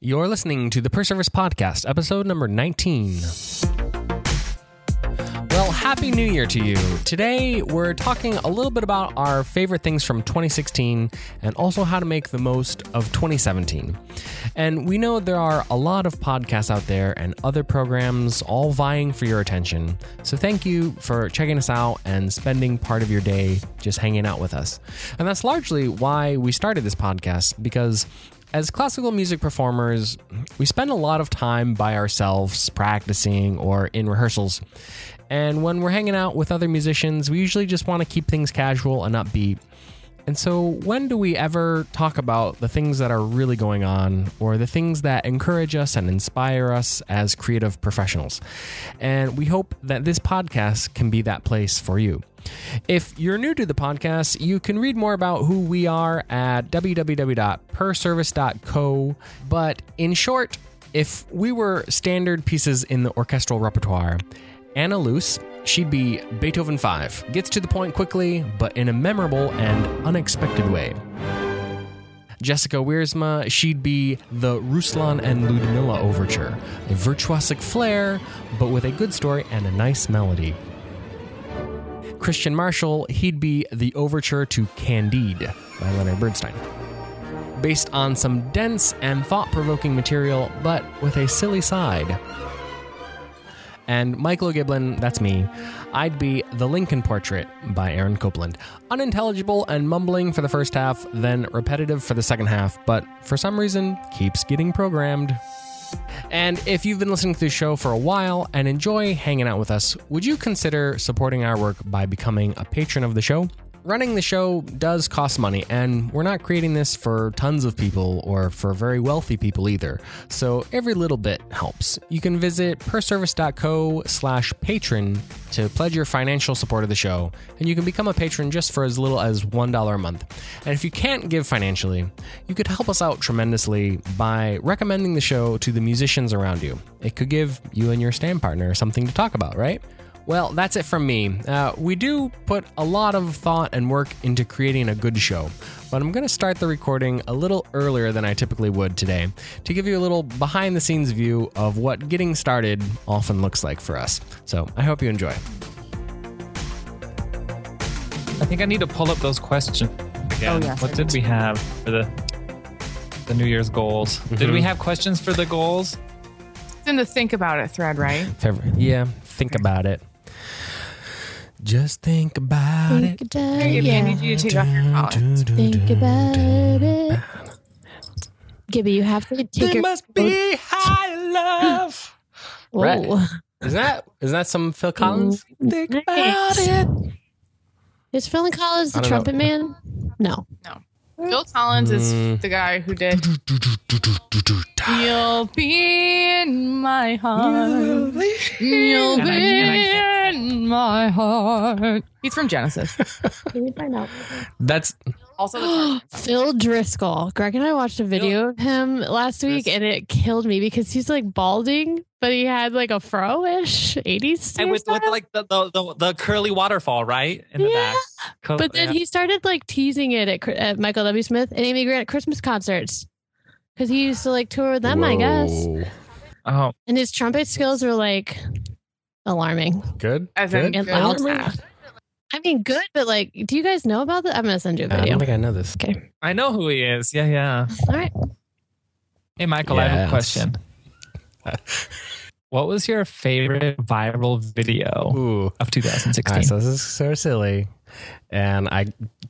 You're listening to the Per Service Podcast, episode number 19. Well, Happy New Year to you. Today, we're talking a little bit about our favorite things from 2016 and also how to make the most of 2017. And we know there are a lot of podcasts out there and other programs all vying for your attention. So thank you for checking us out and spending part of your day just hanging out with us. And that's largely why we started this podcast because as classical music performers, we spend a lot of time by ourselves practicing or in rehearsals. And when we're hanging out with other musicians, we usually just want to keep things casual and upbeat. And so, when do we ever talk about the things that are really going on or the things that encourage us and inspire us as creative professionals? And we hope that this podcast can be that place for you. If you're new to the podcast, you can read more about who we are at www.perservice.co. But in short, if we were standard pieces in the orchestral repertoire, Anna Luce, she'd be Beethoven 5. Gets to the point quickly, but in a memorable and unexpected way. Jessica Wiersma, she'd be the Ruslan and Ludmilla overture, a virtuosic flair, but with a good story and a nice melody. Christian Marshall, he'd be the overture to Candide by Leonard Bernstein. Based on some dense and thought provoking material, but with a silly side. And Michael Giblin, that's me, I'd be The Lincoln Portrait by Aaron Copland. Unintelligible and mumbling for the first half, then repetitive for the second half, but for some reason keeps getting programmed. And if you've been listening to the show for a while and enjoy hanging out with us, would you consider supporting our work by becoming a patron of the show? Running the show does cost money, and we're not creating this for tons of people or for very wealthy people either. So every little bit helps. You can visit perservice.co slash patron to pledge your financial support of the show, and you can become a patron just for as little as $1 a month. And if you can't give financially, you could help us out tremendously by recommending the show to the musicians around you. It could give you and your stand partner something to talk about, right? Well, that's it from me. Uh, we do put a lot of thought and work into creating a good show, but I'm going to start the recording a little earlier than I typically would today to give you a little behind the scenes view of what getting started often looks like for us. So I hope you enjoy. I think I need to pull up those questions again. Oh, yes, what I did we have for the the New Year's goals? Did Mhm. we have questions for the goals? It's in the think about it thread, right? Favor- Yeah, think about it. Just think about Think it. about it. Gibby, I need you to take off your collar. Think about it. Gibby, you have to take There your. must be high love. Right. Whoa. Is that is that some Phil Collins? Think about it. Is Phil Collins the don't know. trumpet man? No. No. Phil Collins is Mm. the guy who did You'll be in my heart. You'll And I- be and I in my heart. He's from Genesis. Can we find out? That's Also, Phil Driscoll. Greg and I watched a video of him last week and it killed me because he's like balding, but he had like a fro ish 80s. And with, with like the, the, the, the curly waterfall, right? In the Yeah. back. Co- But then yeah. he started like teasing it at, at Michael W. Smith and Amy Grant at Christmas concerts because he used to like tour with them, I guess. Oh, And his trumpet skills were like alarming. Good. As in good. good. I Loud. remember- I mean, good, but like, do you guys know about that? I'm gonna send you a I video. I don't think I know this. Okay. I know who he is. Yeah, yeah. All right. Hey, Michael, I have a question. What was your favorite viral video Ooh. of All right, 2016? so this is so silly, and I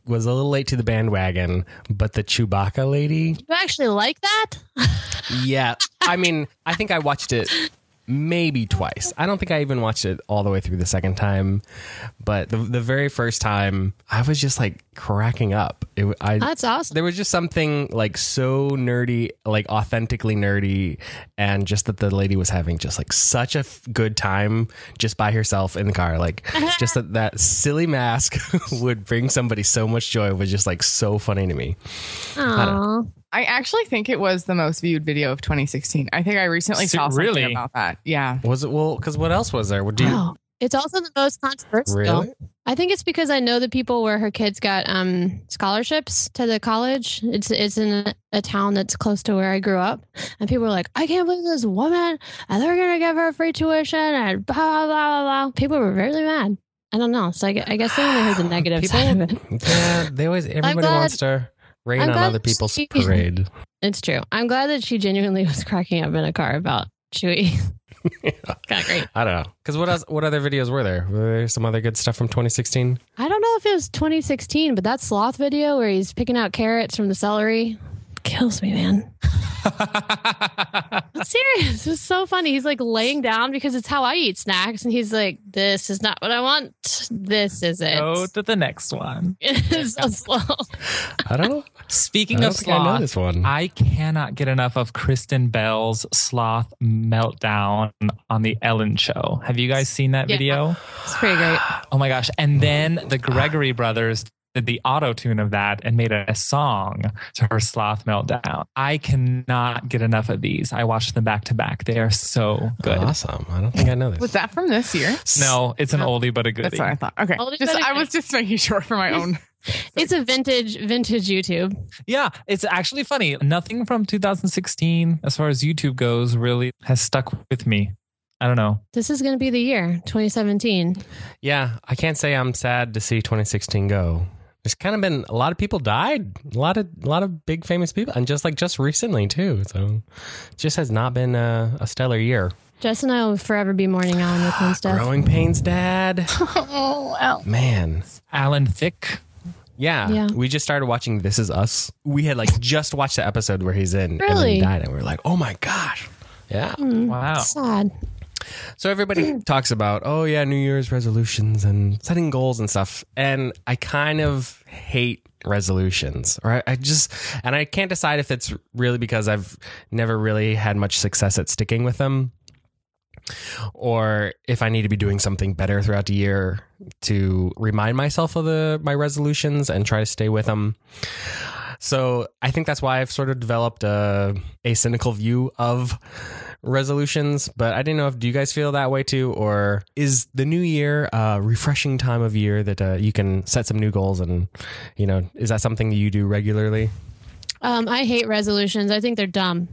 was a little late to the bandwagon, but the Chewbacca lady, You actually like that? yeah. I mean, I think I watched it maybe twice. I don't think I even watched it all the way through the second time, but the the very first time, I was just like cracking up. It, I That's awesome. there was just something like so nerdy, like authentically nerdy, and just that the lady was having just like such a f- good time just by herself in the car. Like just that that silly mask would bring somebody so much joy was just like so funny to me. Aw. I actually think it was the most viewed video of 2016. I think I recently Se- saw something really? about that. Yeah. Was it well? Because what else was there? What do you? Wow. It's also the most controversial. Really? I think it's because I know the people where her kids got um, scholarships to the college. It's it's in a, a town that's close to where I grew up, and people were like, "I can't believe this woman, and they're gonna give her free tuition," and blah blah blah blah. blah. People were really mad. I don't know. So I, I guess they only heard the negative People- side of it. Yeah, they always everybody glad- wants to rain I'm on other people's she- parade. It's true. I'm glad that she genuinely was cracking up in a car about Chewy. Kind of great. I don't know. Because what else? What other videos were there? Were there some other good stuff from 2016? I don't know if it was 2016, but that sloth video where he's picking out carrots from the celery kills me, man. I'm serious. It's so funny. He's like laying down because it's how I eat snacks, and he's like, "This is not what I want. This is it." Go to the next one. it's so slow. I don't know. Speaking I don't of think I know this one. I cannot get enough of Kristen Bell's sloth meltdown on the Ellen show. Have you guys seen that Yeah. video? It's pretty great. Oh my gosh. And then the Gregory brothers did the auto tune of that and made a song to her sloth meltdown. I cannot get enough of these. I watched them back to back. They are so good. Awesome. I don't think I know this. Was that from this year? No, it's an oldie but a goodie. That's what I thought. Okay. Oldie Just, but a I was just making sure for my own. It's a vintage, vintage YouTube. Yeah, it's actually funny. Nothing from 2016, as far as YouTube goes, really has stuck with me. I don't know. This is going to be the year 2017. Yeah, I can't say I'm sad to see 2016 go. There's kind of been a lot of people died, a lot of a lot of big famous people, and just like just recently too. So, it just has not been a, a stellar year. Jess and I will forever be mourning Alan Rickman's death. Growing pains, Dad. oh, wow. Man, Alan Thicke. yeah, Yeah. We just started watching This Is Us. We had like just watched the episode where he's in, and then he died, and we were like, oh my gosh, yeah. Hmm, Wow. Sad. So everybody talks about, oh yeah, New Year's resolutions and setting goals and stuff. And I kind of hate resolutions. Or I, I just and I can't decide if it's really because I've never really had much success at sticking with them. Or if I need to be doing something better throughout the year to remind myself of the my resolutions and try to stay with them. So I think that's why I've sort of developed a, a cynical view of resolutions. But I didn't know if do you guys feel that way too, or is the new year a refreshing time of year that uh, you can set some new goals and you know is that something that you do regularly? Um, I hate resolutions. I think they're dumb.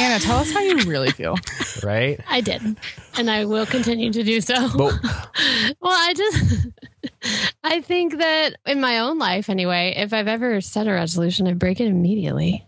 Anna, tell us how you really feel. Right? I did, and I will continue to do so. But well, I just, I think that in my own life, anyway, if I've ever set a resolution, I break it immediately.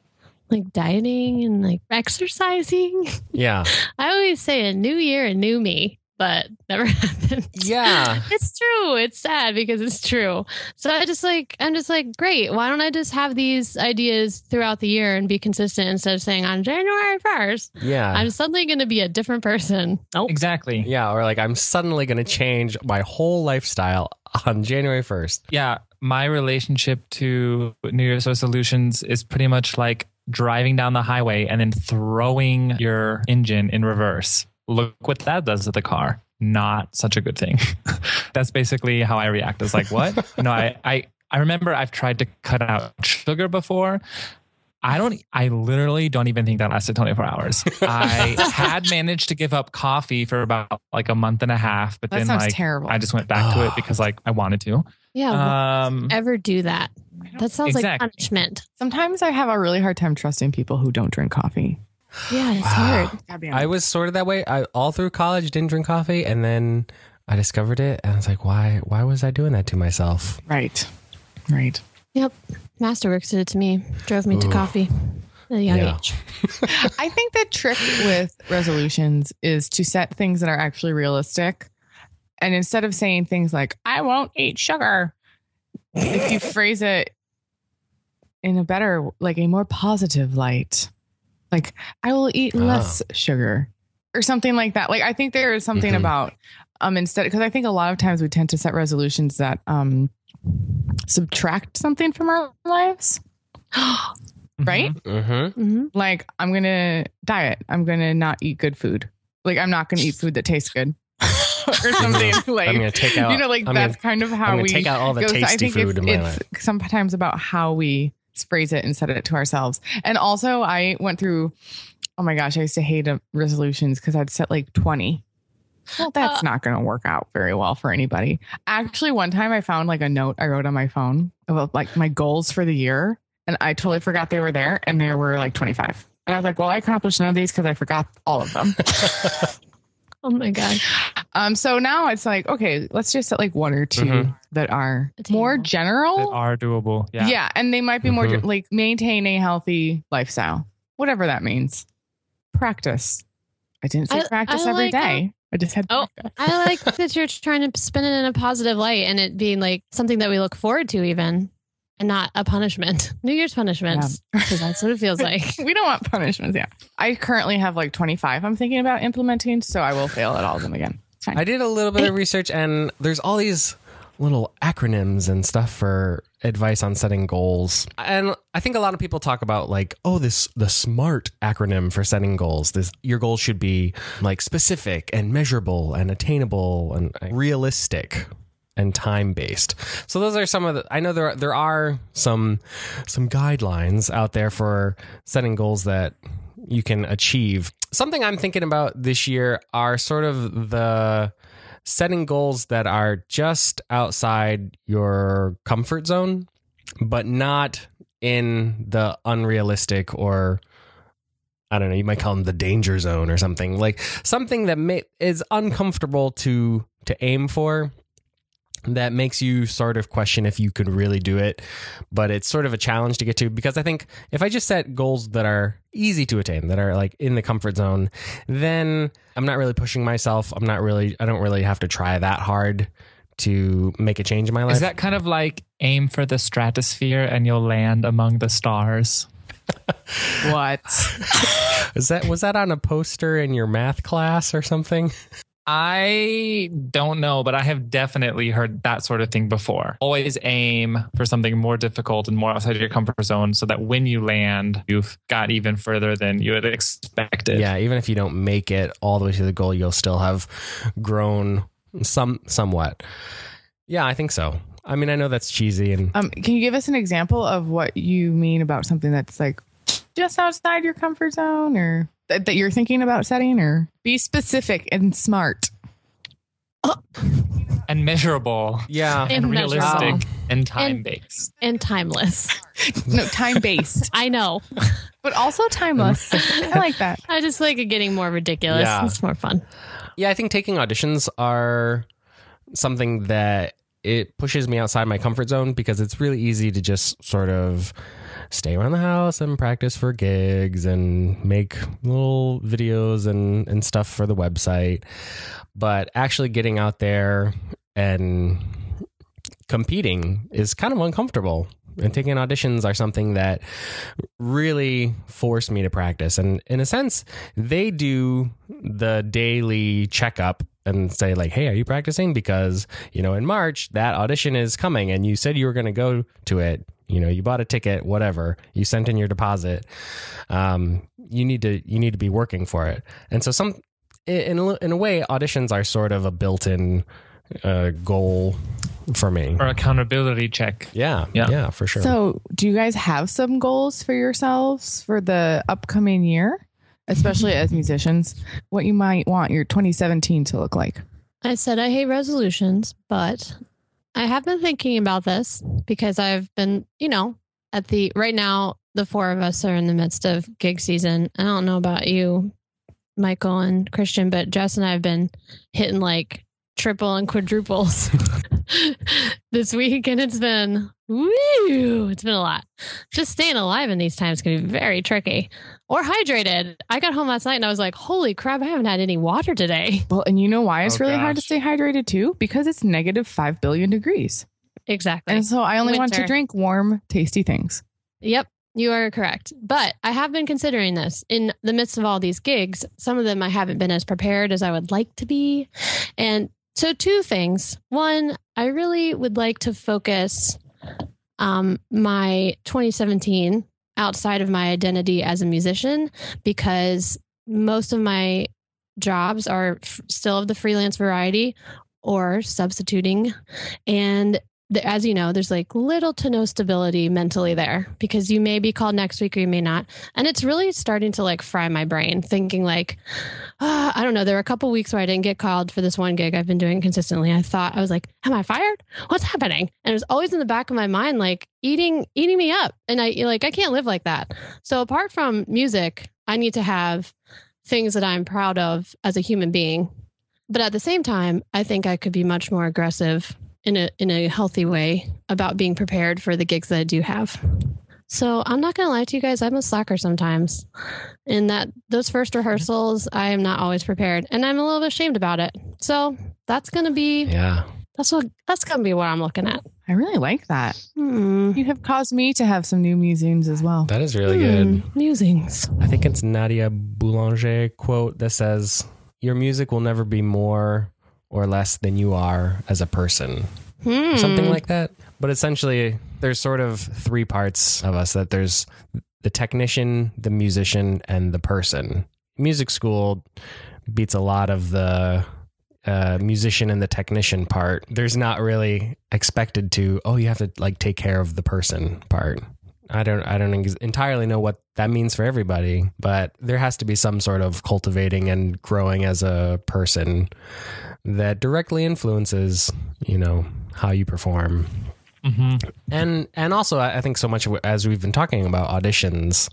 Like dieting and like exercising. yeah, I always say a new year, a new me, but never happens. yeah. It's true. It's sad because it's true. So I just like I'm just like, great. Why don't I just have these ideas throughout the year and be consistent instead of saying on January first, Yeah. I'm suddenly gonna be a different person. Nope. Exactly. yeah, or like I'm suddenly going to change my whole lifestyle on January 1st. Yeah. My relationship to New Year's resolutions is pretty much like driving down the highway and then throwing your engine in reverse. Look what that does to the car. Not such a good thing. That's basically how I react. It's like, what? no, I, I, I remember I've tried to cut out sugar before. I don't, I literally don't even think that lasted 24 hours. I had managed to give up coffee for about like a month and a half, but That then like terrible. I just went back to it because like I wanted to. Yeah. Um, ever do that? That sounds like punishment. Sometimes I have a really hard time trusting people who don't drink coffee. Yeah, it's hard. I was sort of that way. I all through college didn't drink coffee, and then I discovered it, and I was like, why? Why was I doing that to myself? right. Right. Yep. Masterworks did it to me. Drove me to coffee at a young Yeah. age. I think the trick with resolutions is to set things that are actually realistic. And instead of saying things like, I won't eat sugar, if you phrase it in a better, like a more positive light, like, I will eat Ah. less sugar or something like that. Like, I think there is something Mhm. about, um, instead, because I think a lot of times we tend to set resolutions that, um, subtract something from our lives, right? Mm-hmm. Mm-hmm. like I'm gonna diet. I'm gonna not eat good food. Like I'm not gonna eat food that tastes good, or something. Like I'm gonna take out. you know, like I'm that's gonna, kind of I'm how we take out all the go. I tasty think food it's, in my it's life. sometimes about how we phrase it and set it to ourselves. And also, I went through. Oh my gosh, I used to hate uh, resolutions because I'd set like 20 Well, that's not going to work out very well for anybody. Actually, one time I found like a note I wrote on my phone about like my goals for the year, and I totally forgot they were there, and there were like 25. And I was like, well, I accomplished none of these because I forgot all of them. Oh my god. um, so now it's like, okay, let's just set like one or 2 Mhm. that are Attainable. more that general. are doable. Yeah. Yeah. and they might be more Mhm. like maintain a healthy lifestyle, whatever that means. Practice. I didn't say I- practice I every like how- day. I just had Oh. I like that you're trying to spin it in a positive light and it being like something that we look forward to, even and not a punishment. New Year's punishments, because that's what it feels like. we don't want punishments. Yeah. I currently have like 25 I'm thinking about implementing, so I will fail at all of them again. It's fine. I did a little bit of research, and there's all these little acronyms and stuff for advice on setting goals. And I think a lot of people talk about like, oh, this the SMART acronym for setting goals. This your goals should be like specific and measurable and attainable and realistic and time based. So those are some of the I know there there are some some guidelines out there for setting goals that you can achieve. Something I'm thinking about this year are sort of the setting goals that are just outside your comfort zone, but not in the unrealistic or I don't know, you might call them the danger zone or something. Like something that may, is uncomfortable to to aim for that makes you sort of question if you could really do it, but it's sort of a challenge to get to because I think if I just set goals that are easy to attain, that are like in the comfort zone, then I'm not really pushing myself. I'm not really, I don't really have to try that hard to make a change in my life. Is that kind of like aim for the stratosphere and you'll land among the stars? what? Is that was that on a poster in your math class or something? I don't know, but I have definitely heard that sort of thing before. Always aim for something more difficult and more outside your comfort zone so that when you land, you've got even further than you had expected. Yeah, even if you don't make it all the way to the goal, you'll still have grown some somewhat. Yeah, I think so. I mean, I know that's cheesy and Um, can you give us an example of what you mean about something that's like just outside your comfort zone or that, that you're thinking about setting or be specific and smart? And measurable yeah, and And realistic and time And- based. And timeless. No, time based, I know. but also timeless. I like that. I just like it getting more ridiculous. Yeah. It's more fun. Yeah, I think taking auditions are something that it pushes me outside my comfort zone because it's really easy to just sort of stay around the house and practice for gigs and make little videos and, and stuff for the website. But actually getting out there and competing is kind of uncomfortable. And taking auditions are something that really force me to practice. And in a sense, they do the daily checkup and say like, "Hey, are you practicing? Because you know, in March that audition is coming, and you said you were going to go to it. You know, you bought a ticket, whatever. You sent in your deposit. Um, you need to you need to be working for it. And so some in a, in a way, auditions are sort of a built-in uh, goal for me. Or accountability check. Yeah, Yeah. yeah, for sure. So, do you guys have some goals for yourselves for the upcoming year, especially as musicians? What you might want your 2017 to look like? I said I hate resolutions, but I have been thinking about this because I've been, you know, at the right now, the four of us are in the midst of gig season. I don't know about you, Michael and Christian, but Jess and I have been hitting like triple and quadruples this week, and it's been woo, it's been a lot. Just staying alive in these times can be very tricky. Or hydrated. I got home last night and I was like, holy crap, I haven't had any water today. Well, and you know why it's Oh, really hard to stay hydrated too? Because it's negative 5 billion degrees. Exactly. And so I only want to drink warm, tasty things. Yep, you are correct. But I have been considering this in the midst of all these gigs. Some of them I haven't been as prepared as I would like to be. And so, two things. One, I really would like to focus um, my 2017 outside of my identity as a musician because most of my jobs are f- still of the freelance variety or substituting. And as you know, there's like little to no stability mentally there because you may be called next week or you may not. And it's really starting to like fry my brain thinking like, ah, I don't know. There were a couple weeks where I didn't get called for this one gig I've been doing consistently. I thought I was like, am I fired? What's happening? And it was always in the back of my mind, like eating, eating me up. And I like, I can't live like that. So apart from music, I need to have things that I'm proud of as a human being. But at the same time, I think I could be much more aggressive in a in a healthy way about being prepared for the gigs that I do have. So I'm not gonna lie to you guys, I'm a slacker sometimes. In that those first rehearsals, I am not always prepared. And I'm a little bit ashamed about it. So that's gonna be Yeah. that's what that's gonna be what I'm looking at. I really like that. Hmm. You have caused me to have some new musings as well. That is really Hmm. good. Musings. I think it's Nadia Boulanger quote that says, "Your music will never be more or less than you are as a person." Hmm. Something like that. But essentially, there's sort of three parts of us that there's the technician, the musician, and the person. Music school beats a lot of the uh, musician and the technician part. There's not really expected to, oh, you have to like take care of the person part. I don't I don't ex- entirely know what that means for everybody, but there has to be some sort of cultivating and growing as a person that directly influences, you know, how you perform. hmm And and also I I think so much as we've been talking about auditions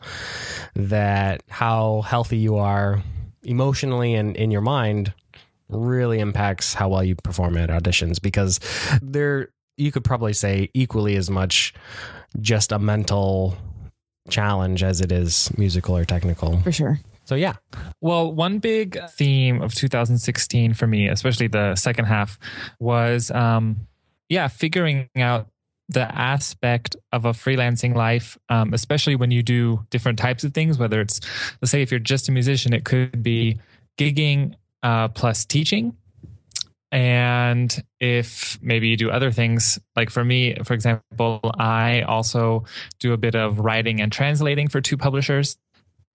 that how healthy you are emotionally and in your mind really impacts how well you perform at auditions because there you could probably say equally as much just a mental challenge as it is musical or technical. For sure. So yeah. Well, one big theme of 2016 for me, especially the second half, was um, yeah, figuring out the aspect of a freelancing life, um, especially when you do different types of things. Whether it's, let's say, if you're just a musician, it could be gigging uh, plus teaching. And if maybe you do other things, like for me, for example, I also do a bit of writing and translating for two publishers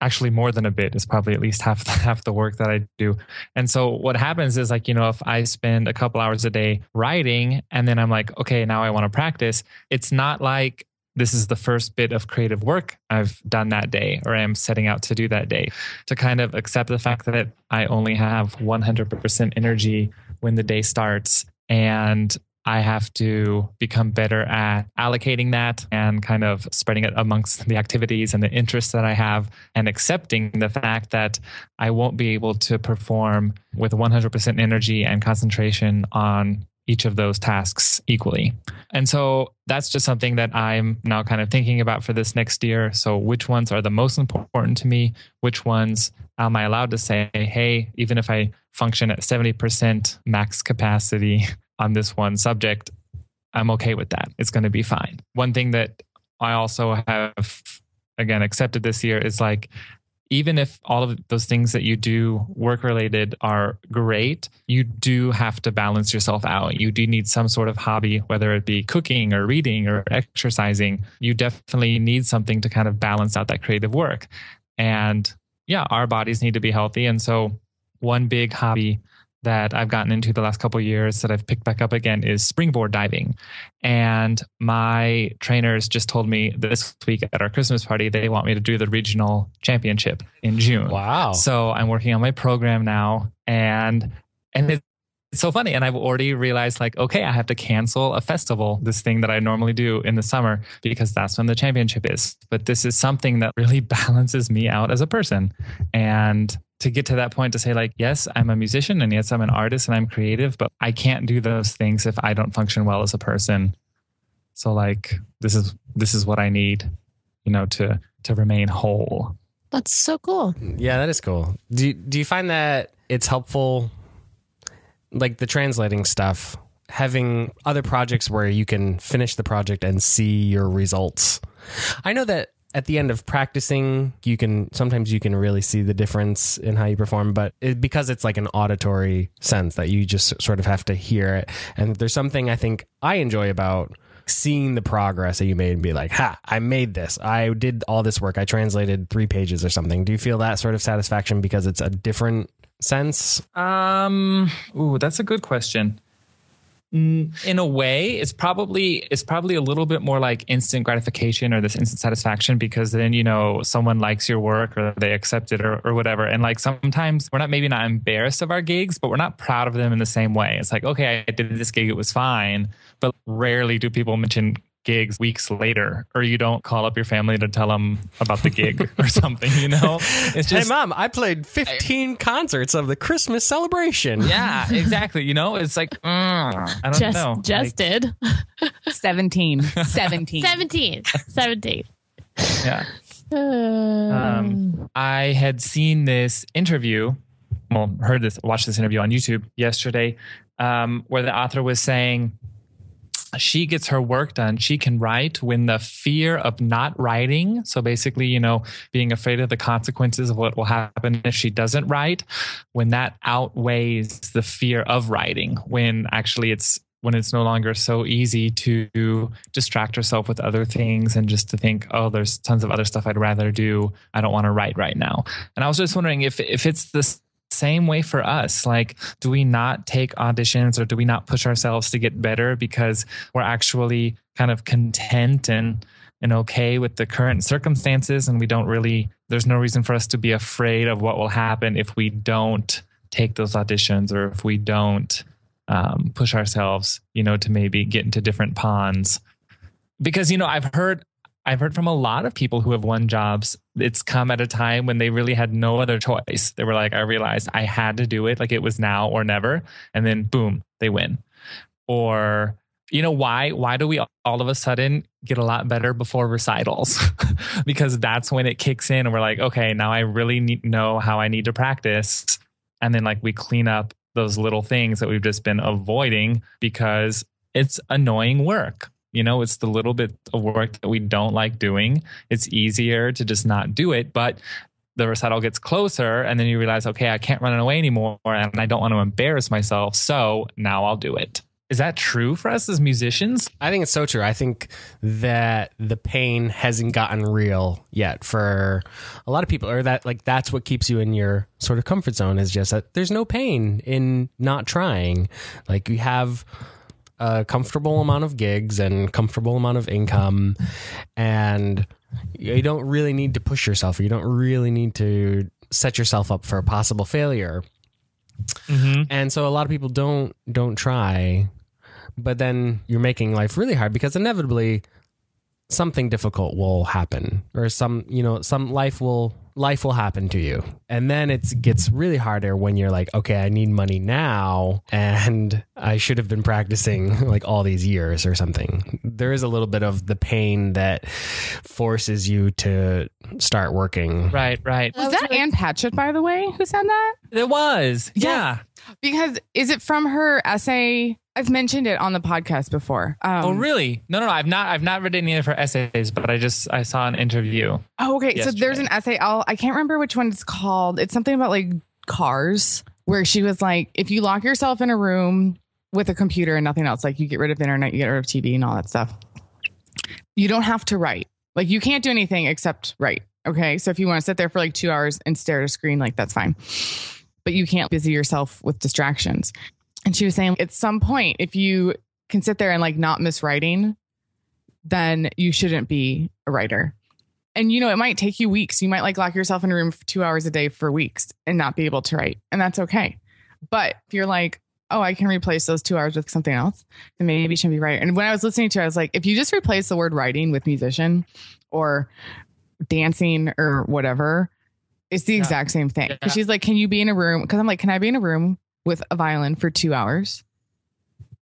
actually more than a bit is probably at least half the, half the work that I do. And so what happens is like, you know, if I spend a couple hours a day writing and then I'm like, okay, now I want to practice, it's not like this is the first bit of creative work I've done that day or I'm setting out to do that day. To kind of accept the fact that I only have 100% energy when the day starts and I have to become better at allocating that and kind of spreading it amongst the activities and the interests that I have and accepting the fact that I won't be able to perform with 100% energy and concentration on each of those tasks equally. And so that's just something that I'm now kind of thinking about for this next year. So, which ones are the most important to me? Which ones am I allowed to say, hey, even if I function at 70% max capacity on this one subject, I'm okay with that. It's going to be fine. One thing that I also have, again, accepted this year is like, even if all of those things that you do work related are great, you do have to balance yourself out. You do need some sort of hobby, whether it be cooking or reading or exercising. You definitely need something to kind of balance out that creative work. And yeah, our bodies need to be healthy. And so, one big hobby that I've gotten into the last couple years that I've picked back up again is springboard diving. And my trainers just told me this week at our Christmas party they want me to do the regional championship in June. Wow. So I'm working on my program now and and it's it's so funny. And I've already realized like, okay, I have to cancel a festival, this thing that I normally do in the summer, because that's when the championship is. But this is something that really balances me out as a person. And to get to that point to say like yes i'm a musician and yes i'm an artist and i'm creative but i can't do those things if i don't function well as a person so like this is this is what i need you know to to remain whole That's so cool. Yeah, that is cool. Do you, do you find that it's helpful, like the translating stuff, having other projects where you can finish the project and see your results? I know that at the end of practicing, you can sometimes you can really see the difference in how you perform, but it, because it's like an auditory sense that you just sort of have to hear it. And there's something I think I enjoy about seeing the progress that you made and be like, ha, I made this. I did all this work. I translated three pages or something. Do you feel that sort of satisfaction because it's a different sense? um ooh that's a good question in a way, it's probably it's probably a little bit more like instant gratification or this instant satisfaction because then you know someone likes your work or they accept it or, or whatever. And like sometimes we're not maybe not embarrassed of our gigs, but we're not proud of them in the same way. It's like okay, I did this gig, it was fine, but rarely do people mention gigs weeks later or you don't call up your family to tell them about the gig or something you know? It's just hey mom i played 15 I, concerts of the christmas celebration. Yeah exactly you know? It's like mm, i don't just, know. just like, did. 17 17 17 17 yeah. Um, i had seen this interview well heard this watched this interview on youtube yesterday um, where the author was saying she gets her work done. She can write when the fear of not writing, so basically, you know, being afraid of the consequences of what will happen if she doesn't write, when that outweighs the fear of writing, when actually it's when it's no longer so easy to distract herself with other things and just to think, oh, there's tons of other stuff I'd rather do. I don't want to write right now. And I was just wondering if if it's this same way for us. Like, do we not take auditions or do we not push ourselves to get better because we're actually kind of content and and okay with the current circumstances and we don't really there's no reason for us to be afraid of what will happen if we don't take those auditions or if we don't um, push ourselves you know to maybe get into different ponds because you know i've heard I've heard from a lot of people who have won jobs. It's come at a time when they really had no other choice. They were like, I realized I had to do it. Like it was now or never. And then boom, they win. Or, you know, why? Why do we all of a sudden get a lot better before recitals? because that's when it kicks in and we're like, okay, now I really need, know how I need to practice. And then like we clean up those little things that we've just been avoiding because it's annoying work you know, it's the little bit of work that we don't like doing. It's easier to just not do it. But the recital gets closer, and then you realize, okay, I can't run away anymore, and I don't want to embarrass myself. So now I'll do it. Is that true for us as musicians? I think it's so true. I think that the pain hasn't gotten real yet for a lot of people, or that like that's what keeps you in your sort of comfort zone is just that there's no pain in not trying. Like you have a comfortable amount of gigs and comfortable amount of income. And you don't really need to push yourself. You don't really need to set yourself up for a possible failure. Mm-hmm. and so a lot of people don't don't try but then you're making life really hard because inevitably something difficult will happen or some you know some life will life will happen to you. And then it gets really harder when you're like, okay, I need money now and I should have been practicing like all these years or something. There is a little bit of the pain that forces you to start working. Right, right. Was that Ann Patchett, by the way, who said that? It was. Yes. Yeah. Because is it from her essay I've mentioned it on the podcast before. Um, oh, really? No, no, no. I've not. I've not read any of her essays, but I just I saw an interview. Oh, okay. Yesterday. So there's an essay. I'll. I can't remember which one it's called. It's something about like cars, where she was like, if you lock yourself in a room with a computer and nothing else, like you get rid of the internet, you get rid of TV and all that stuff. You don't have to write. Like you can't do anything except write. Okay. So if you want to sit there for like two hours and stare at a screen, like that's fine. But you can't busy yourself with distractions. And she was saying at some point, if you can sit there and like not miss writing, then you shouldn't be a writer. And you know, it might take you weeks. You might like lock yourself in a room for two hours a day for weeks and not be able to write. And that's okay. But if you're like, oh, I can replace those two hours with something else, then maybe you shouldn't be writing. And when I was listening to it, I was like, if you just replace the word writing with musician or dancing or whatever, it's the yeah. exact same thing. Yeah. she's like, can you be in a room? Because I'm like, can I be in a room with a violin for two hours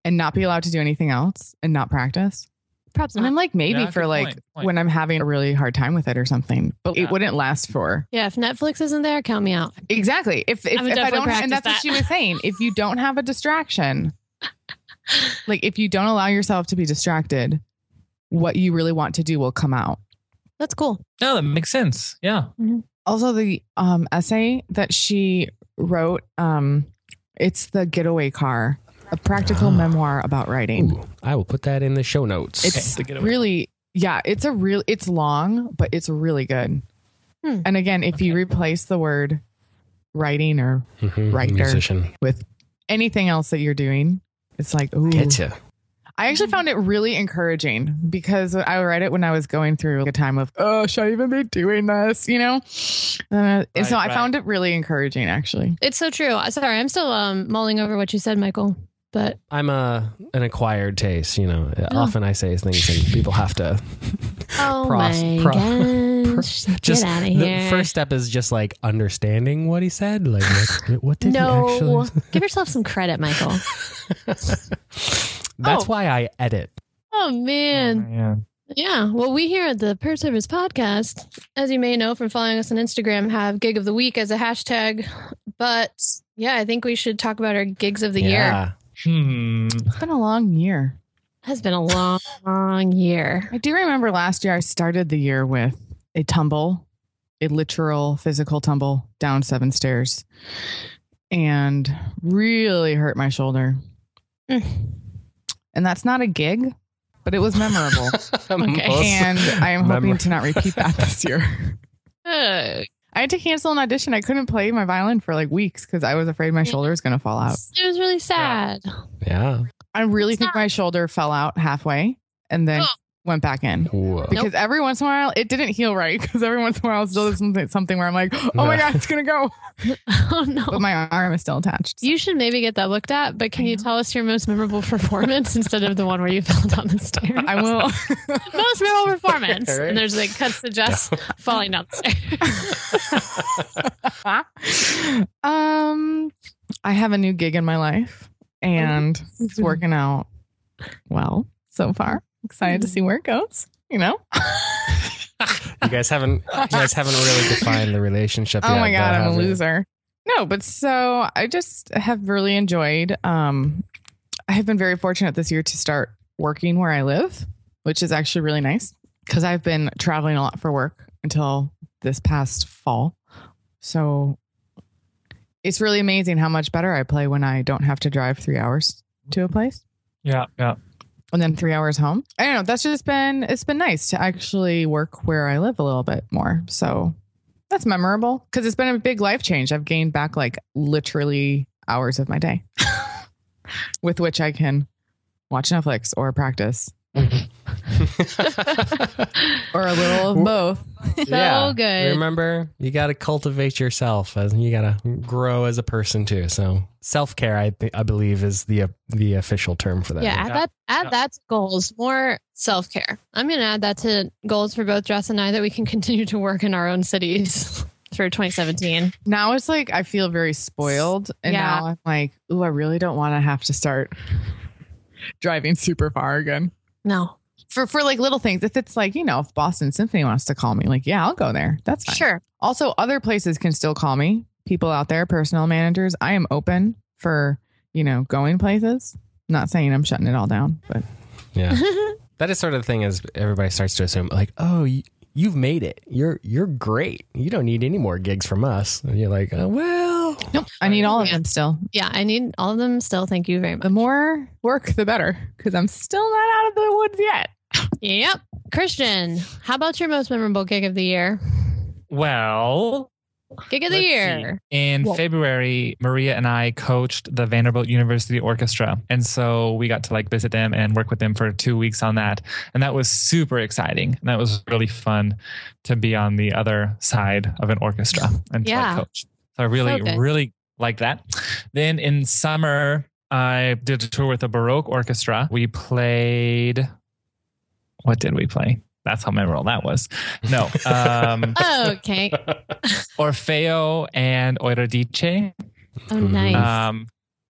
and not be allowed to do anything else and not practice? Perhaps and I'm like, maybe yeah, for like point, point. when I'm having a really hard time with it or something, but yeah. it wouldn't last for. Yeah, if Netflix isn't there, count me out. Exactly. If if, if I don't, and that's that. what she was saying. If you don't have a distraction, like if you don't allow yourself to be distracted, what you really want to do will come out. That's cool. No, that makes sense. Yeah. Mm-hmm. Also, the um, essay that she wrote, um, it's the getaway car, a practical oh. memoir about writing. Ooh, I will put that in the show notes. It's okay. really, yeah, it's a real, it's long, but it's really good. Hmm. And again, if okay. you replace the word writing or mm-hmm. writer Musician. with anything else that you're doing, It's like, ooh. Get you. I actually found it really encouraging because I read it when I was going through a time of, oh, should I even be doing this? You know? Uh, and so I right. found it really encouraging, actually. It's so true. Sorry, I'm still um, mulling over what you said, Michael. But I'm a an acquired taste. You know, Oh. often I say things and people have to. oh Pros- my pro- gosh, Just get out of the first step is just like understanding what he said. Like, what, what did he no, actually? give yourself some credit, Michael. That's Oh. why I edit. Oh man, Yeah. Yeah. Well, we here at the Per Service Podcast, as you may know from following us on Instagram, have gig of the week as a hashtag. But yeah, I think we should talk about our gigs of the year. yeah. Hmm. It's been a long year. Has been a long, long year. I do remember last year I started the year with a tumble, a literal physical tumble down seven stairs, and really hurt my shoulder. Mm. And that's not a gig, but it was memorable. Okay. And I am hoping to not repeat that this year. Uh, I had to cancel an audition. I couldn't play my violin for like weeks because I was afraid my shoulder was going to fall out. it was really sad. yeah. I really It's think not- my shoulder fell out halfway and then Oh. Went back in. Whoa. Because every once in a while it didn't heal right. Because every once in a while it's still something something where I'm like, oh my god, it's gonna go. Oh no. But my arm is still attached. You should maybe get that looked at, but can you tell us your most memorable performance instead of the one where you fell down the stairs? I will. most memorable performance. Right. And there's like cuts to just falling down the stairs. um, I have a new gig in my life, and it's working out well so far. Excited to see where it goes. You know. You guys haven't. You guys haven't really defined the relationship. Oh yet, my god, I'm a have you? loser. No, but so I just have really enjoyed. Um, I have been very fortunate this year to start working where I live, which is actually really nice because I've been traveling a lot for work until this past fall. So it's really amazing how much better I play when I don't have to drive three hours to a place Yeah. Yeah. And then three hours home. I don't know. That's just been it's been nice to actually work where I live a little bit more. So that's memorable because it's been a big life change. I've gained back like literally hours of my day with which I can watch Netflix or practice mm-hmm. or a little of both. So good. Remember, you got to cultivate yourself, as you got to grow as a person too. So self care, I th- I believe, is the uh, the official term for that. Yeah, add that add Yeah. that to goals. More self care. I'm gonna add that to goals for both Jess and I that we can continue to work in our own cities for 2017. Now it's like I feel very spoiled. And Yeah. now I'm like, ooh, I really don't want to have to start driving super far again. No, for for like little things. If it's like you know, if Boston Symphony wants to call me, like yeah, I'll go there. That's fine. sure. Also, other places can still call me. People out there, personal managers. I am open for you know going places. Not saying I'm shutting it all down, but yeah. That is sort of the thing as everybody starts to assume, like, oh, y- you've made it. You're you're great. You don't need any more gigs from us. And you're like, oh, well, nope. I need all of Yeah. them still. Yeah, I need all of them still. Thank you very much. The much. more work, the better, because I'm still not out of the woods yet. Yep. Christian, how about your most memorable gig of the year? Well, Gig of the let's see. year. In Well- February, Maria and I coached the Vanderbilt University Orchestra. And so we got to like visit them and work with them for two weeks on that. And that was super exciting. And that was really fun to be on the other side of an orchestra and to Yeah. like coach. So I really, So really like that. Then in summer, I did a tour with a Baroque Orchestra. We played, what did we play? That's how memorable that was. No. Um, Okay. Orfeo and Euridice. Oh, nice. Um,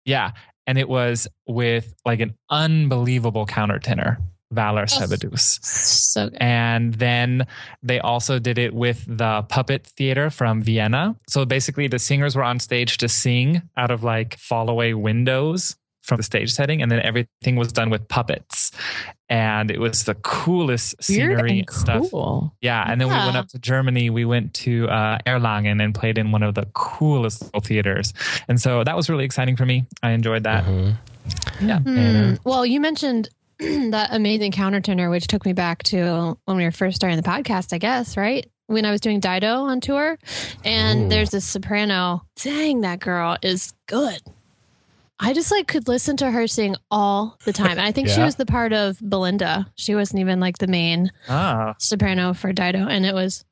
yeah, and it was with like an unbelievable countertenor, Valer Sabadus. so good. And then they also did it with the puppet theater from Vienna. So basically, the singers were on stage to sing out of like fall away windows from the stage setting, and then everything was done with puppets. And it was the coolest Weird scenery and and stuff. cool. Yeah, and then we went up to Germany. We went to uh, Erlangen and played in one of the coolest little theaters, and so that was really exciting for me. I enjoyed that. Mhm. Yeah. Hmm. Well, you mentioned that amazing countertenor, which took me back to when we were first starting the podcast, I guess, right? When I was doing Dido on tour. And Ooh. there's this soprano. Dang, that girl is good. I just like could listen to her sing all the time. And I think she was the part of Belinda. She wasn't even like the main Ah, soprano for Dido, and it was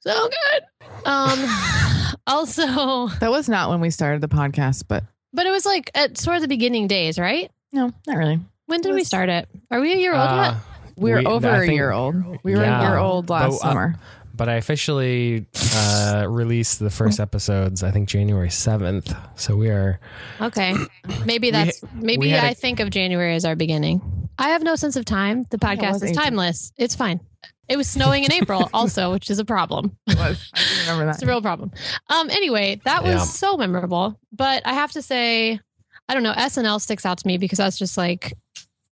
so good. Um, also, That was not when we started the podcast, but but it was like at sort of the beginning days, right? no, not really. When did It we start it? Are we a year old Uh, yet? We were We- over a year old. We were Yeah. a year old last But, uh, summer. But I officially uh, released the first episodes, I think January 7th. So we are. Okay, maybe that's maybe had a- I think of January as our beginning. I have no sense of time. The podcast is April. timeless. It's fine. It was snowing in April, also, which is a problem. It was. I do remember It's a real problem. Um. Anyway, that was Yeah. so memorable. But I have to say, I don't know. SNL sticks out to me because that's just like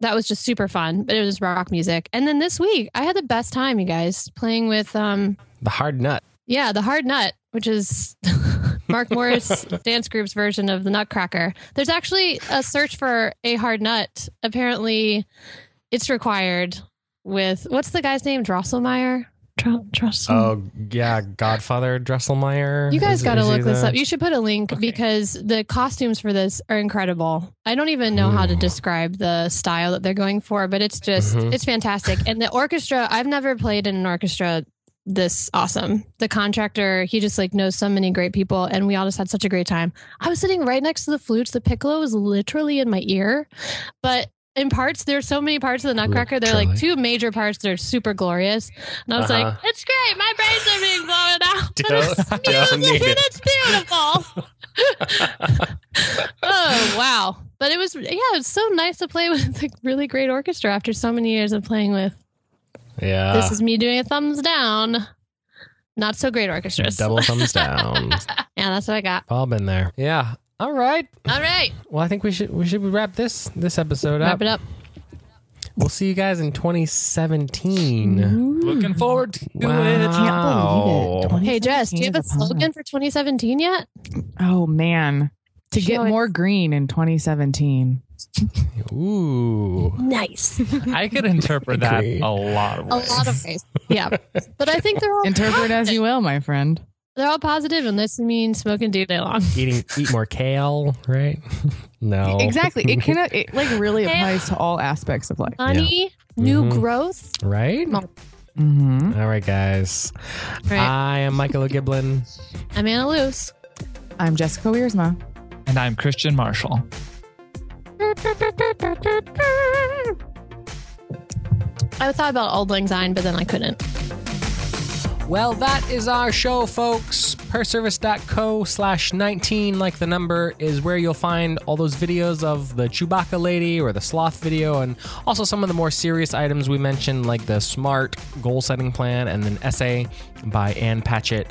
that was just super fun. But it was rock music. And then this week, I had the best time, you guys, playing with um. The hard nut. Yeah, the hard nut, which is Mark Morris dance group's version of the Nutcracker. There's actually a search for a hard nut. Apparently, it's required with what's the guy's name? Drosselmeyer. Dro- Drossel. Oh, yeah. Godfather Dresselmeyer. You guys got to look this the- up. You should put a link because the costumes for this are incredible. I don't even know how to describe the style that they're going for, but it's just Mhm. it's fantastic. And the orchestra, I've never played in an orchestra this awesome. The contractor, he just like knows so many great people and we all just had such a great time. I was sitting right next to the flutes. The piccolo was literally in my ear. But in parts, there's so many parts of the Nutcracker. They're like two major parts that are super glorious. And I was Uh-huh. like, it's great. My brains are being blown out. But Don't- it's music and it's beautiful. oh wow! But it was yeah, it's so nice to play with a really great orchestra after so many years of playing with. Yeah. this is me doing a thumbs down. Not so great orchestras. Double thumbs down. Yeah, that's what I got. All been there. Yeah. All right. All right, Well, I think we should we should wrap this this episode up. wrap it up. We'll see you guys in 2017. looking forward to Wow. it. Can't believe it. Hey Jess, do you have a 2017 is upon slogan for 2017 yet? Oh man, to Show get it. more green in 2017. Ooh. Nice. I could interpret that Agree. a lot of ways. a lot of ways. Yeah, but I think they're all Interpret as you will, my friend. They're all positive, and this means smoking day day long. Eating eat more kale, right? no. Exactly. It can it like really applies to all aspects of life. Honey, new Mhm. growth. right? Mm-hmm. All right, guys. Right. I am Michael O'Giblin. I'm Anna Luce. I'm Jessica Wiersma. And I'm Christian Marshall. I thought about Auld Lang Syne, but then I couldn't. Well, that is our show, folks. Perservice.co slash 19, like the number, is where you'll find all those videos of the Chewbacca lady or the sloth video, and also some of the more serious items we mentioned, like the SMART goal setting plan and an essay by Ann Patchett.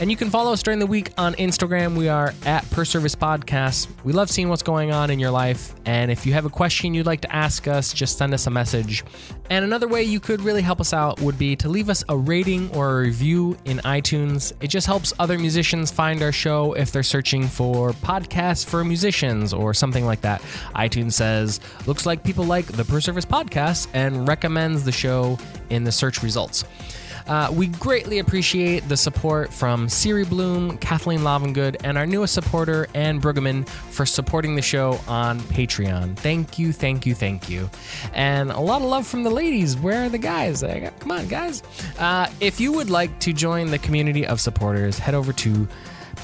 And you can follow us during the week on Instagram. We are at Per Service Podcast. We love seeing what's going on in your life. And if you have a question you'd like to ask us, just send us a message. And another way you could really help us out would be to leave us a rating or a review in iTunes. It just helps other musicians find our show if they're searching for podcasts for musicians or something like that. iTunes says, looks like people like the Per Service podcast and recommends the show in the search results. Uh, we greatly appreciate the support from Siri Bloom, Kathleen Lovengood, and our newest supporter, Ann Brueggemann, for supporting the show on Patreon. Thank you, thank you, thank you. And a lot of love from the ladies. Where are the guys? Come on, guys. Uh, if you would like to join the community of supporters, head over to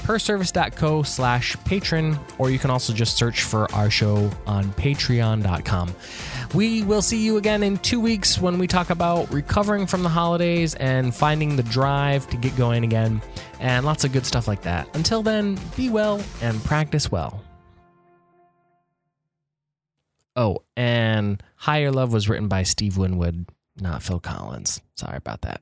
perservice.co slash patron, or you can also just search for our show on patreon.com. We will see you again in two weeks when we talk about recovering from the holidays and finding the drive to get going again, and lots of good stuff like that. Until then, be well and practice well. Oh, and Higher Love was written by Steve Winwood, not Phil Collins. Sorry about that.